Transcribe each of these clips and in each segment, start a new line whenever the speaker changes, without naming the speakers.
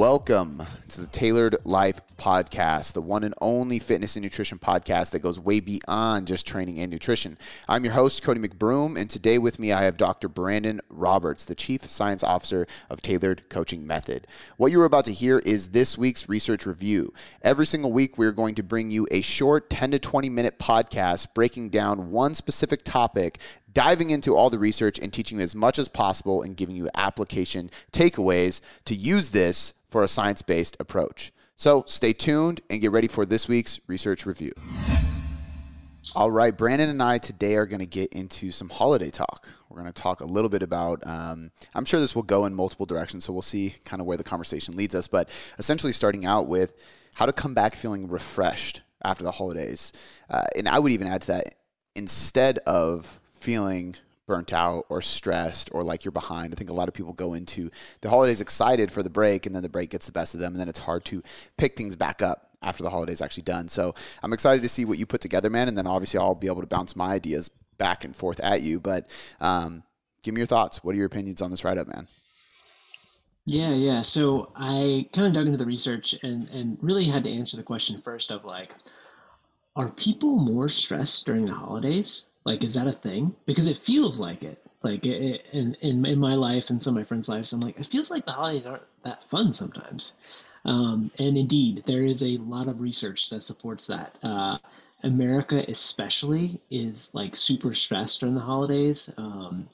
Welcome to the Tailored Life Podcast, the one and only fitness and nutrition podcast that goes way beyond just training and nutrition. I'm your host, Cody McBroom, and today with me I have Dr. Brandon Roberts, the Chief Science Officer of Tailored Coaching Method. What you're about to hear is this week's research review. Every single week, we're going to bring you a short 10 to 20 minute podcast breaking down one specific topic diving into all the research and teaching you as much as possible and giving you application takeaways to use this for a science based approach. So stay tuned and get ready for this week's research review. All right, Brandon and I today are going to get into some holiday talk. We're going to talk a little bit about, um, I'm sure this will go in multiple directions, so we'll see kind of where the conversation leads us. But essentially, starting out with how to come back feeling refreshed after the holidays. Uh, and I would even add to that instead of feeling burnt out or stressed or like you're behind. I think a lot of people go into the holidays excited for the break and then the break gets the best of them and then it's hard to pick things back up after the holidays actually done. So I'm excited to see what you put together, man, and then obviously I'll be able to bounce my ideas back and forth at you. But um, give me your thoughts. What are your opinions on this write up, man?
Yeah, yeah. So I kind of dug into the research and and really had to answer the question first of like, are people more stressed during the holidays like, is that a thing? Because it feels like it. Like it, it, in, in in my life and some of my friends' lives, I'm like, it feels like the holidays aren't that fun sometimes. Um, and indeed, there is a lot of research that supports that. Uh, America, especially, is like super stressed during the holidays. Um,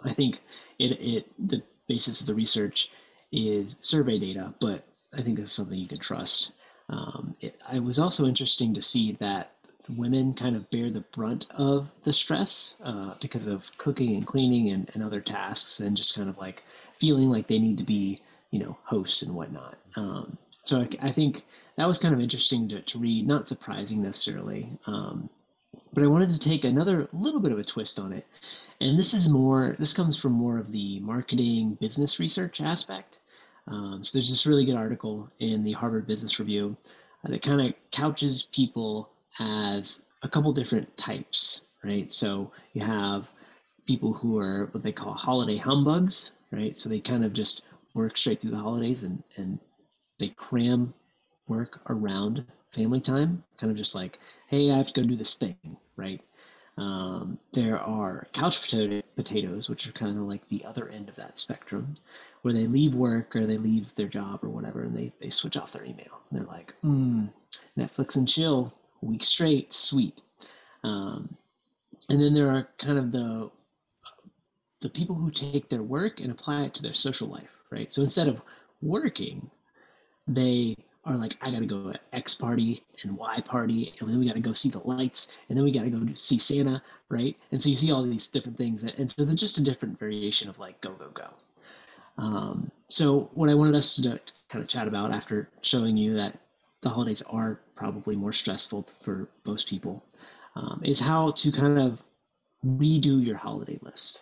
I think it it the basis of the research is survey data, but I think this is something you can trust. Um, it, it was also interesting to see that women kind of bear the brunt of the stress uh, because of cooking and cleaning and, and other tasks and just kind of like feeling like they need to be you know hosts and whatnot. Um, so I, I, think that was kind of interesting to, to read. Not surprising necessarily um, but i wanted to take another little bit of a twist on it. And this is more this comes from more of the marketing business research aspect. Um, so there's this really good article in the harvard business review uh, that kind of couches people as a couple different types, right? So you have people who are what they call holiday humbugs, right? So they kind of just work straight through the holidays and, and they cram work around family time, kind of just like, hey, I have to go do this thing, right? Um, there are couch potato, potatoes, which are kind of like the other end of that spectrum, where they leave work or they leave their job or whatever, and they, they switch off their email. And they're like, hmm, Netflix and chill, week straight, sweet. Um, and then there are kind of the the people who take their work and apply it to their social life, right? So instead of working, they are like, I gotta go to X party and Y party, and then we gotta go see the lights, and then we gotta go see Santa, right? And so you see all these different things, and so it's just a different variation of like go go go. Um, so what I wanted us to kind of chat about after showing you that the holidays are probably more stressful for most people, um, is how to kind of redo your holiday list.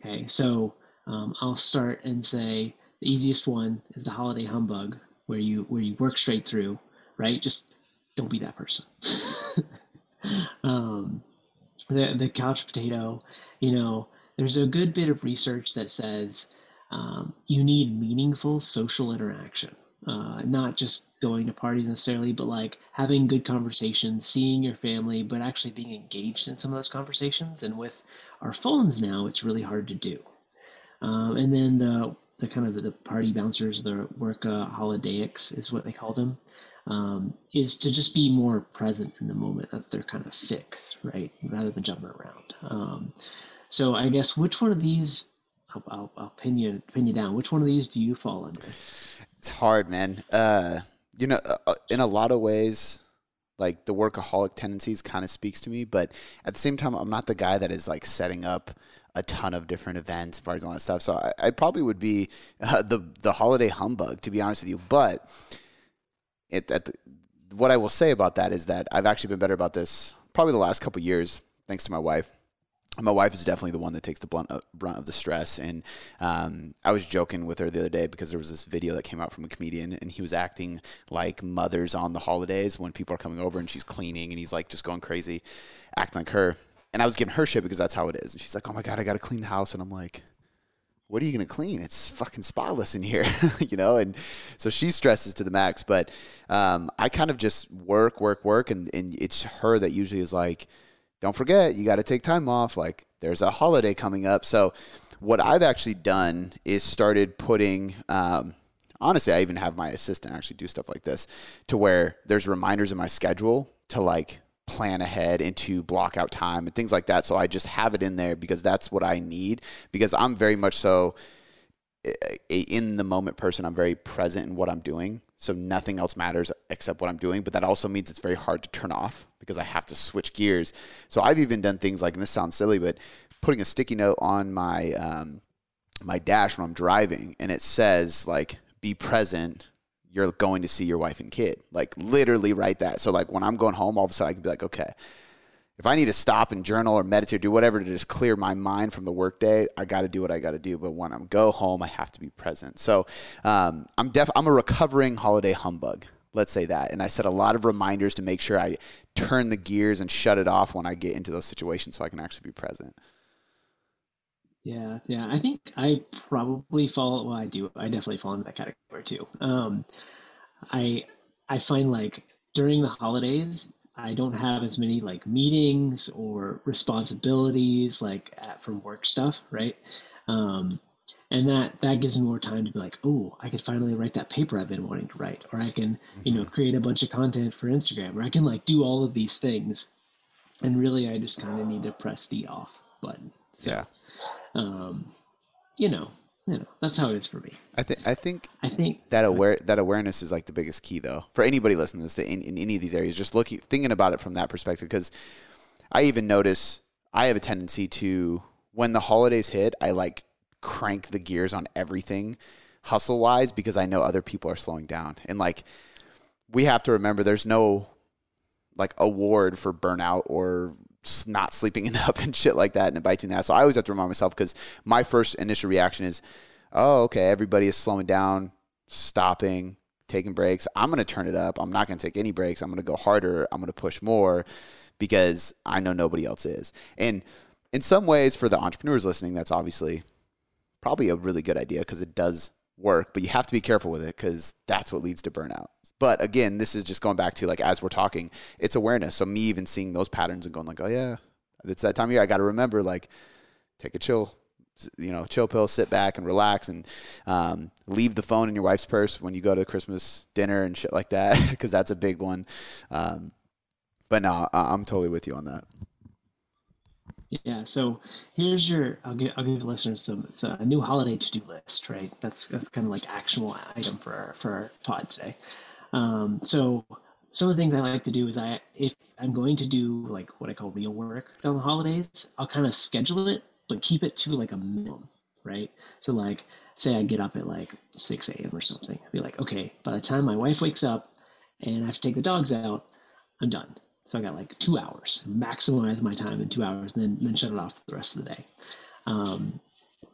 Okay, so um, I'll start and say the easiest one is the holiday humbug, where you where you work straight through, right? Just don't be that person. um, the the couch potato, you know, there's a good bit of research that says um, you need meaningful social interaction uh, not just going to parties necessarily, but like having good conversations, seeing your family, but actually being engaged in some of those conversations. And with our phones now, it's really hard to do. Um, and then the the kind of the party bouncers, the work workaholidaics is what they call them, um, is to just be more present in the moment that they're kind of fixed, right, rather than jumping around. Um, so I guess which one of these I'll, I'll, I'll, pin you pin you down. Which one of these do you fall under?
It's hard, man. Uh, you know, uh, uh, in a lot of ways, like the workaholic tendencies kind of speaks to me, but at the same time, I'm not the guy that is like setting up a ton of different events, parties, all that stuff. So I, I probably would be uh, the the holiday humbug, to be honest with you. But it, the, what I will say about that is that I've actually been better about this probably the last couple years, thanks to my wife my wife is definitely the one that takes the blunt of, brunt of the stress. And um, I was joking with her the other day because there was this video that came out from a comedian, and he was acting like mothers on the holidays when people are coming over and she's cleaning, and he's like just going crazy, acting like her. And I was giving her shit because that's how it is. And she's like, "Oh my god, I got to clean the house," and I'm like, what are you going to clean? It's fucking spotless in here, you know? And so she stresses to the max. But um, I kind of just work, work, work. And, and it's her that usually is like, don't forget, you got to take time off. Like, there's a holiday coming up. So, what I've actually done is started putting, um, honestly, I even have my assistant actually do stuff like this to where there's reminders in my schedule to like plan ahead and to block out time and things like that. So I just have it in there because that's what I need because I'm very much so a in the moment person. I'm very present in what I'm doing. So nothing else matters except what I'm doing. But that also means it's very hard to turn off because I have to switch gears. So I've even done things like, and this sounds silly, but putting a sticky note on my um, my dash when I'm driving, and it says like "Be present." You're going to see your wife and kid. Like literally write that. So like when I'm going home, all of a sudden I can be like, okay, if I need to stop and journal or meditate, do whatever to just clear my mind from the workday, I got to do what I got to do. But when I'm go home, I have to be present. So um, I'm def I'm a recovering holiday humbug. Let's say that. And I set a lot of reminders to make sure I turn the gears and shut it off when I get into those situations, so I can actually be present.
Yeah, yeah. I think I probably fall. Well, I do. I definitely fall into that category too. Um, I I find like during the holidays, I don't have as many like meetings or responsibilities like at, from work stuff, right? Um, and that that gives me more time to be like, oh, I could finally write that paper I've been wanting to write, or I can, you know, mm-hmm. create a bunch of content for Instagram, or I can like do all of these things. And really, I just kind of need to press the off button. So, yeah. Um, you know, you know, that's how it is for me.
I think I think
I think
that aware that awareness is like the biggest key though for anybody listening to this in, in any of these areas. Just looking thinking about it from that perspective because I even notice I have a tendency to when the holidays hit, I like crank the gears on everything hustle wise because I know other people are slowing down and like we have to remember there's no like award for burnout or not sleeping enough and shit like that and it bites. So I always have to remind myself because my first initial reaction is, oh, okay, everybody is slowing down, stopping, taking breaks. I'm going to turn it up. I'm not going to take any breaks. I'm going to go harder. I'm going to push more because I know nobody else is. And in some ways, for the entrepreneurs listening, that's obviously probably a really good idea because it does work, but you have to be careful with it because that's what leads to burnout. But again, this is just going back to like as we're talking, it's awareness. So me even seeing those patterns and going like, oh yeah, it's that time of year. I got to remember like take a chill, you know, chill pill, sit back and relax, and um, leave the phone in your wife's purse when you go to Christmas dinner and shit like that because that's a big one. Um, but no, I'm totally with you on that.
Yeah. So here's your. I'll give I'll give listeners some. It's a new holiday to do list, right? That's that's kind of like actual item for our, for our pod today. Um, so some of the things I like to do is I if I'm going to do like what I call real work on the holidays, I'll kind of schedule it, but keep it to like a minimum, right? So like say I get up at like 6 a.m. or something. I'd be like, okay, by the time my wife wakes up and I have to take the dogs out, I'm done. So I got like two hours, maximize my time in two hours, and then, then shut it off for the rest of the day. Um,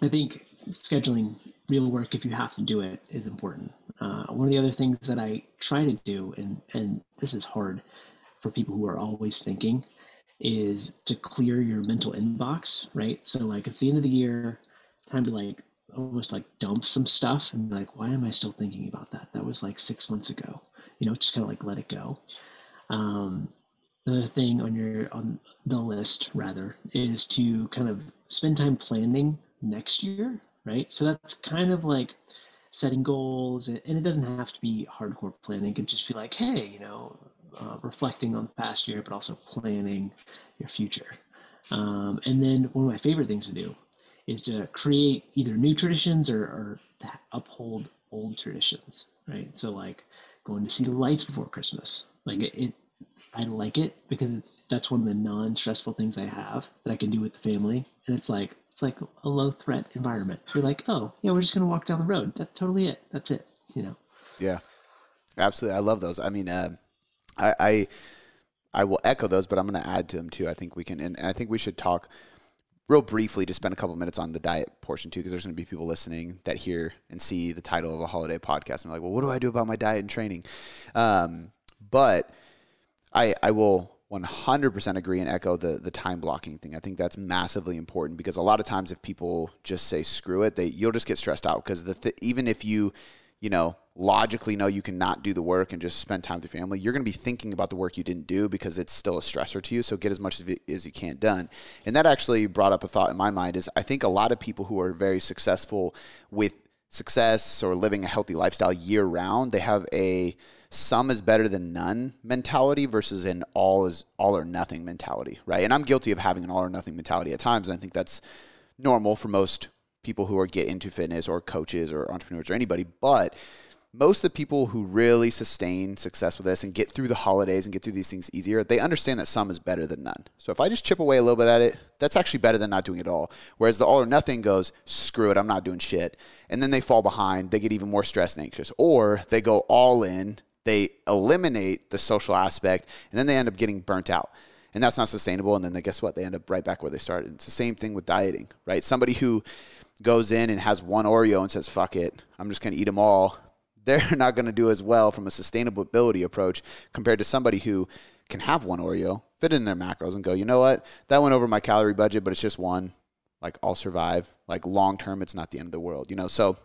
I think scheduling real work, if you have to do it, is important. Uh, one of the other things that I try to do, and, and this is hard for people who are always thinking, is to clear your mental inbox, right? So, like, it's the end of the year, time to like almost like dump some stuff and like, why am I still thinking about that? That was like six months ago. You know, just kind of like let it go. Um, Another thing on your on the list rather is to kind of spend time planning next year, right? So that's kind of like setting goals, and it doesn't have to be hardcore planning. It could just be like, hey, you know, uh, reflecting on the past year, but also planning your future. Um, and then one of my favorite things to do is to create either new traditions or, or uphold old traditions, right? So like going to see the lights before Christmas. Like it, it I like it because that's one of the non-stressful things I have that I can do with the family, and it's like it's like a low threat environment. You're like, oh yeah, we're just gonna walk down the road. That's totally it. That's it. You know.
Yeah, absolutely. I love those. I mean, uh, I, I I will echo those, but I'm to add to them too. I think we can, and, and I think we should talk real briefly to spend a couple minutes on the diet portion too, because there's going to be people listening that hear and see the title of a holiday podcast and like, well, what do I do about my diet and training? Um, but I, I will 100% agree and echo the the time blocking thing. I think that's massively important because a lot of times if people just say screw it, they you'll just get stressed out because the th- even if you you know logically know you cannot do the work and just spend time with your family, you're going to be thinking about the work you didn't do because it's still a stressor to you. So get as much as you can done. And that actually brought up a thought in my mind is I think a lot of people who are very successful with success or living a healthy lifestyle year round, they have a some is better than none mentality versus an all is all or nothing mentality, right? And I'm guilty of having an all or nothing mentality at times. And I think that's normal for most people who are get into fitness or coaches or entrepreneurs or anybody. But most of the people who really sustain success with this and get through the holidays and get through these things easier, they understand that some is better than none. So if I just chip away a little bit at it, that's actually better than not doing it all. Whereas the all or nothing goes, screw it, I'm not doing shit. And then they fall behind, they get even more stressed and anxious. Or they go all in they eliminate the social aspect, and then they end up getting burnt out. And that's not sustainable. And then they guess what? They end up right back where they started. It's the same thing with dieting, right? Somebody who goes in and has one Oreo and says, fuck it, I'm just going to eat them all. They're not going to do as well from a sustainability approach compared to somebody who can have one Oreo, fit in their macros, and go, you know what? That went over my calorie budget, but it's just one. Like, I'll survive. Like, long term, it's not the end of the world, you know? So,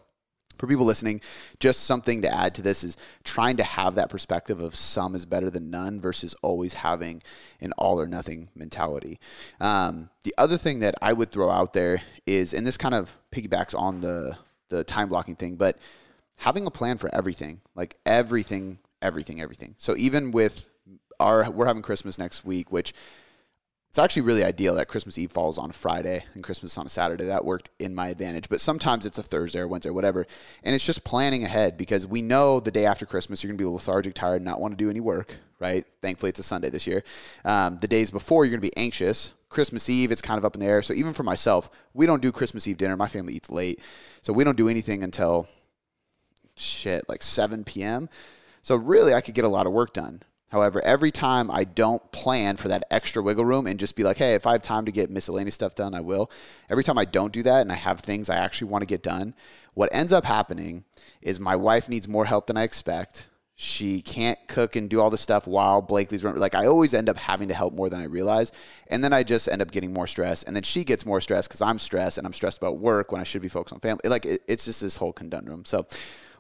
for people listening, just something to add to this is trying to have that perspective of some is better than none versus always having an all or nothing mentality. Um, the other thing that I would throw out there is, and this kind of piggybacks on the the time blocking thing, but having a plan for everything, like everything, everything, everything. So even with our, we're having Christmas next week, which it's actually really ideal that Christmas Eve falls on a Friday and Christmas on a Saturday. That worked in my advantage. But sometimes it's a Thursday or Wednesday or whatever. And it's just planning ahead because we know the day after Christmas you're going to be lethargic, tired, not want to do any work, right? Thankfully, it's a Sunday this year. Um, the days before, you're going to be anxious. Christmas Eve, it's kind of up in the air. So even for myself, we don't do Christmas Eve dinner. My family eats late. So we don't do anything until shit, like 7 p.m. So really, I could get a lot of work done. However, every time I don't plan for that extra wiggle room and just be like, hey, if I have time to get miscellaneous stuff done, I will. Every time I don't do that and I have things I actually want to get done, what ends up happening is my wife needs more help than I expect. She can't cook and do all the stuff while Blakely's running. Like I always end up having to help more than I realize, and then I just end up getting more stress, and then she gets more stress because I'm stressed and I'm stressed about work when I should be focused on family. Like it, it's just this whole conundrum. So,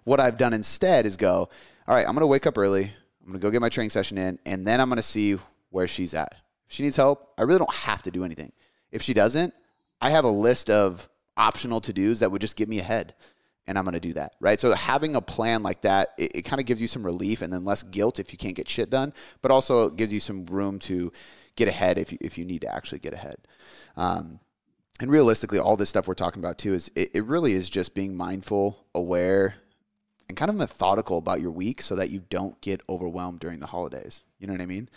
what I've done instead is go, all right, I'm gonna wake up early. I'm going to go get my training session in, and then I'm going to see where she's at. If she needs help, I really don't have to do anything. If she doesn't, I have a list of optional to dos that would just get me ahead, and I'm going to do that, right? So having a plan like that, it, it kind of gives you some relief and then less guilt if you can't get shit done, but also gives you some room to get ahead if you, if you need to actually get ahead. Um, and realistically, all this stuff we're talking about too is it, it really is just being mindful, aware, and kind of methodical about your week so that you don't get overwhelmed during the holidays. You know what I mean?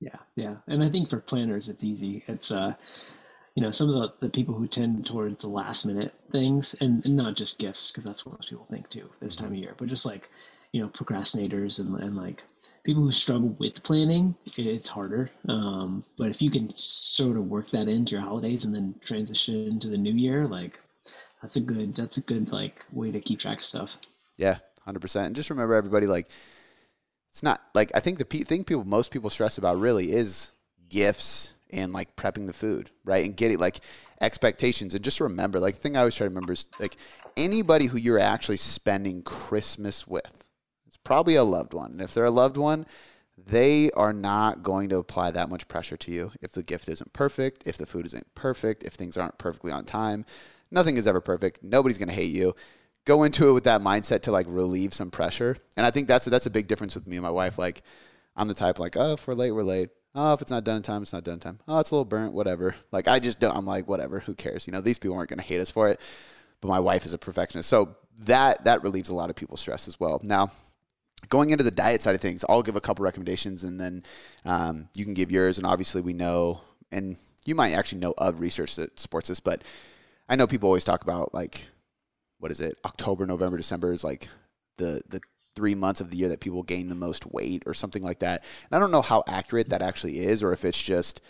Yeah, yeah. And I think for planners, it's easy. It's, uh, you know, some of the, the people who tend towards the last minute things and, and not just gifts, because that's what most people think too this time of year, but just like, you know, procrastinators and, and like people who struggle with planning, it's harder. Um, but if you can sort of work that into your holidays and then transition into the new year, like that's a good that's a good like way to keep track of stuff.
Yeah, hundred percent. And just remember, everybody, like it's not like I think the pe- thing people most people stress about really is gifts and like prepping the food, right? And getting like expectations. And just remember, like the thing I always try to remember is like anybody who you're actually spending Christmas with, it's probably a loved one. And if they're a loved one, they are not going to apply that much pressure to you if the gift isn't perfect, if the food isn't perfect, if things aren't perfectly on time. Nothing is ever perfect. Nobody's going to hate you. Go into it with that mindset to like relieve some pressure. And I think that's that's a big difference with me and my wife. Like, I'm the type like, oh, if we're late, we're late. Oh, if it's not done in time, it's not done in time. Oh, it's a little burnt, whatever. Like, I just don't. I'm like, whatever. Who cares? You know, these people aren't going to hate us for it. But my wife is a perfectionist, so that that relieves a lot of people's stress as well. Now, going into the diet side of things, I'll give a couple recommendations, and then um, you can give yours. And obviously, we know, and you might actually know of research that supports this, but I know people always talk about like what is it? October, November, December is like the the three months of the year that people gain the most weight or something like that. And I don't know how accurate that actually is, or if it's just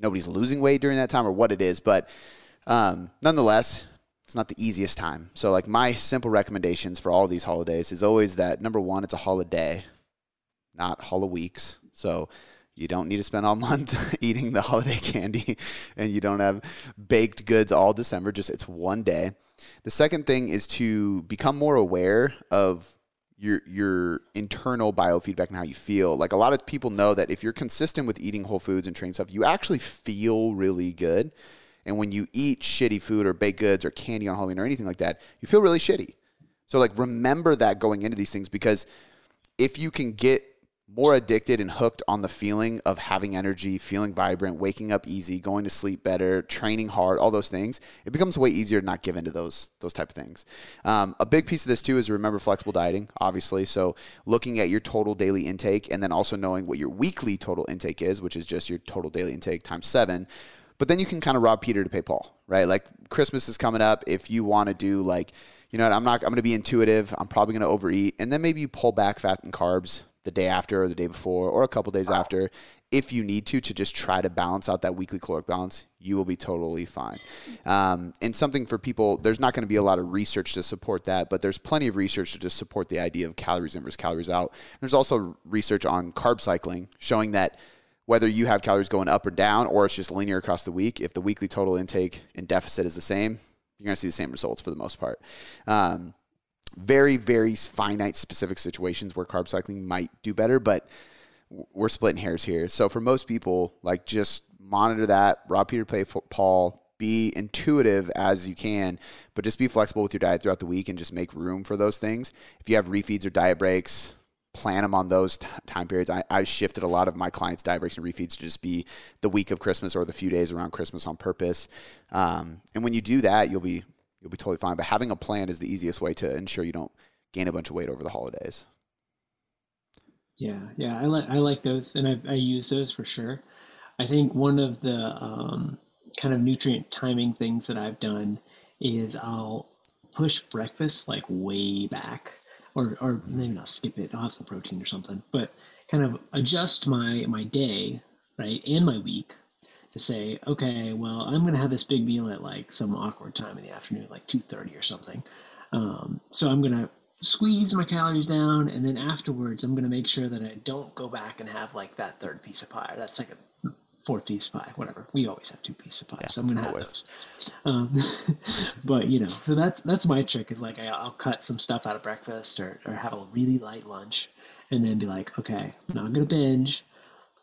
nobody's losing weight during that time, or what it is. But um, nonetheless, it's not the easiest time. So like my simple recommendations for all these holidays is always that number one, it's a holiday, not holiday weeks. So you don't need to spend all month eating the holiday candy and you don't have baked goods all December. Just it's one day. The second thing is to become more aware of your your internal biofeedback and how you feel. Like a lot of people know that if you're consistent with eating whole foods and training stuff, you actually feel really good. And when you eat shitty food or baked goods or candy on Halloween or anything like that, you feel really shitty. So like remember that going into these things because if you can get more addicted and hooked on the feeling of having energy, feeling vibrant, waking up easy, going to sleep better, training hard, all those things, it becomes way easier to not give into those those type of things. Um, a big piece of this too is remember flexible dieting, obviously. So looking at your total daily intake and then also knowing what your weekly total intake is, which is just your total daily intake times seven. But then you can kind of rob Peter to pay Paul, right? Like Christmas is coming up. If you want to do like, you know, what, I'm not, I'm going to be intuitive. I'm probably going to overeat, and then maybe you pull back fat and carbs the day after or the day before or a couple days after if you need to to just try to balance out that weekly caloric balance you will be totally fine. Um, and something for people there's not going to be a lot of research to support that but there's plenty of research to just support the idea of calories in versus calories out. There's also research on carb cycling showing that whether you have calories going up or down or it's just linear across the week if the weekly total intake and deficit is the same you're going to see the same results for the most part. Um, very, very finite specific situations where carb cycling might do better, but we're splitting hairs here. So for most people, like just monitor that, rob Peter play Paul, be intuitive as you can, but just be flexible with your diet throughout the week and just make room for those things. If you have refeeds or diet breaks, plan them on those t- time periods. I, I shifted a lot of my clients' diet breaks and refeeds to just be the week of Christmas or the few days around Christmas on purpose. Um, and when you do that, you'll be you'll be totally fine. But having a plan is the easiest way to ensure you don't gain a bunch of weight over the holidays.
Yeah, yeah, I like I like those, and I've, I use those for sure. I think one of the um, kind of nutrient timing things that I've done is I'll push breakfast like way back, or or maybe not skip it. I'll have some protein or something, but kind of adjust my my day right and my week to say, okay, well, I'm going to have this big meal at like some awkward time in the afternoon, like 2:30 or something. Um, so I'm going to squeeze my calories down, and then afterwards, I'm going to make sure that I don't go back and have like that third piece of pie or that second, fourth piece of pie, whatever. We always have two pieces of pie, yeah, so I'm going to have those. Um, but you know, so that's that's my trick is like I, will cut some stuff out of breakfast or or have a really light lunch, and then be like, okay, now I'm going to binge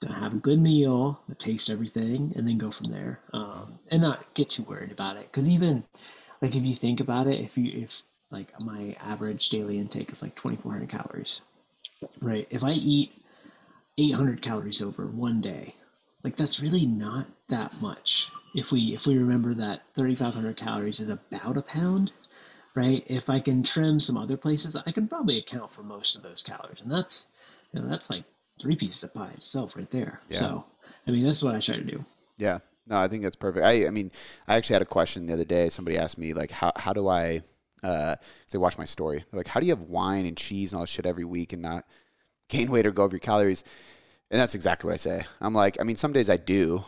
have a good meal, taste everything, and then go from there. Um, and not get too worried about it. Because even like if you think about it, if you if like my average daily intake is like 2,400 calories, right? If I eat 800 calories over one day, like that's really not that much. If we if we remember that 3,500 calories is about a pound, right? If I can trim some other places, I can probably account for most of those calories, and that's you know that's like three pieces of pie itself right there. Yeah. So, I mean, that's what I try to do.
Yeah. No, I think that's perfect. I, I mean, I actually had a question the other day. Somebody asked me like, how, how do I, uh, they watch my story. They're like, how do you have wine and cheese and all this shit every week and not gain weight or go over your calories? And that's exactly what I say. I'm like, I mean, some days I do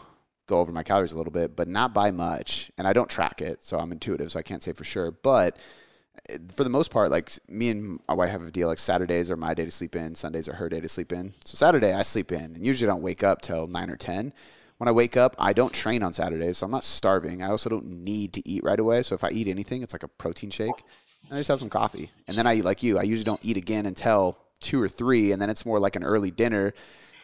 go over my calories a little bit, but not by much. And I don't track it. So I'm intuitive. So I can't say for sure. But for the most part, like me and my wife have a deal. Like Saturdays are my day to sleep in, Sundays are her day to sleep in. So Saturday I sleep in, and usually don't wake up till nine or ten. When I wake up, I don't train on Saturdays, so I'm not starving. I also don't need to eat right away. So if I eat anything, it's like a protein shake. And I just have some coffee, and then I eat like you. I usually don't eat again until two or three, and then it's more like an early dinner.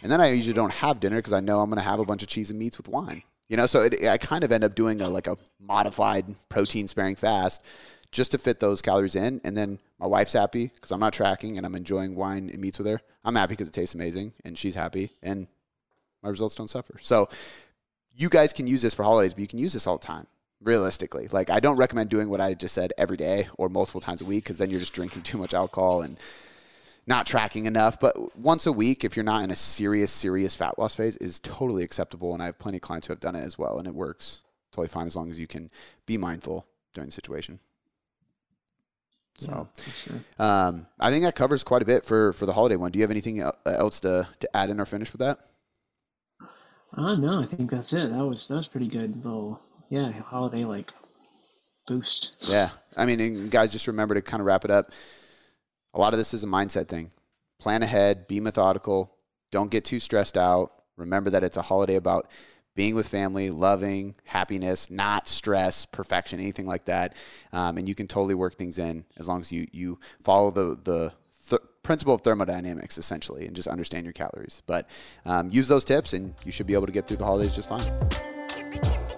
And then I usually don't have dinner because I know I'm going to have a bunch of cheese and meats with wine. You know, so it, I kind of end up doing a like a modified protein sparing fast just to fit those calories in. And then my wife's happy because I'm not tracking and I'm enjoying wine and meats with her. I'm happy because it tastes amazing and she's happy and my results don't suffer. So you guys can use this for holidays, but you can use this all the time. Realistically, like I don't recommend doing what I just said every day or multiple times a week because then you're just drinking too much alcohol and not tracking enough. But once a week, if you're not in a serious, serious fat loss phase, is totally acceptable. And I have plenty of clients who have done it as well, and it works totally fine as long as you can be mindful during the situation. So, sure. um, I think that covers quite a bit for for the holiday one. Do you have anything else to to add in or finish with that?
Uh, no, I think that's it. That was that was pretty good little yeah holiday like boost.
Yeah, I mean, guys, just remember to kind of wrap it up. A lot of this is a mindset thing. Plan ahead, be methodical, don't get too stressed out. Remember that it's a holiday about being with family, loving, happiness, not stress, perfection, anything like that. Um, and you can totally work things in as long as you you follow the the th- principle of thermodynamics essentially and just understand your calories. But um, use those tips, and you should be able to get through the holidays just fine.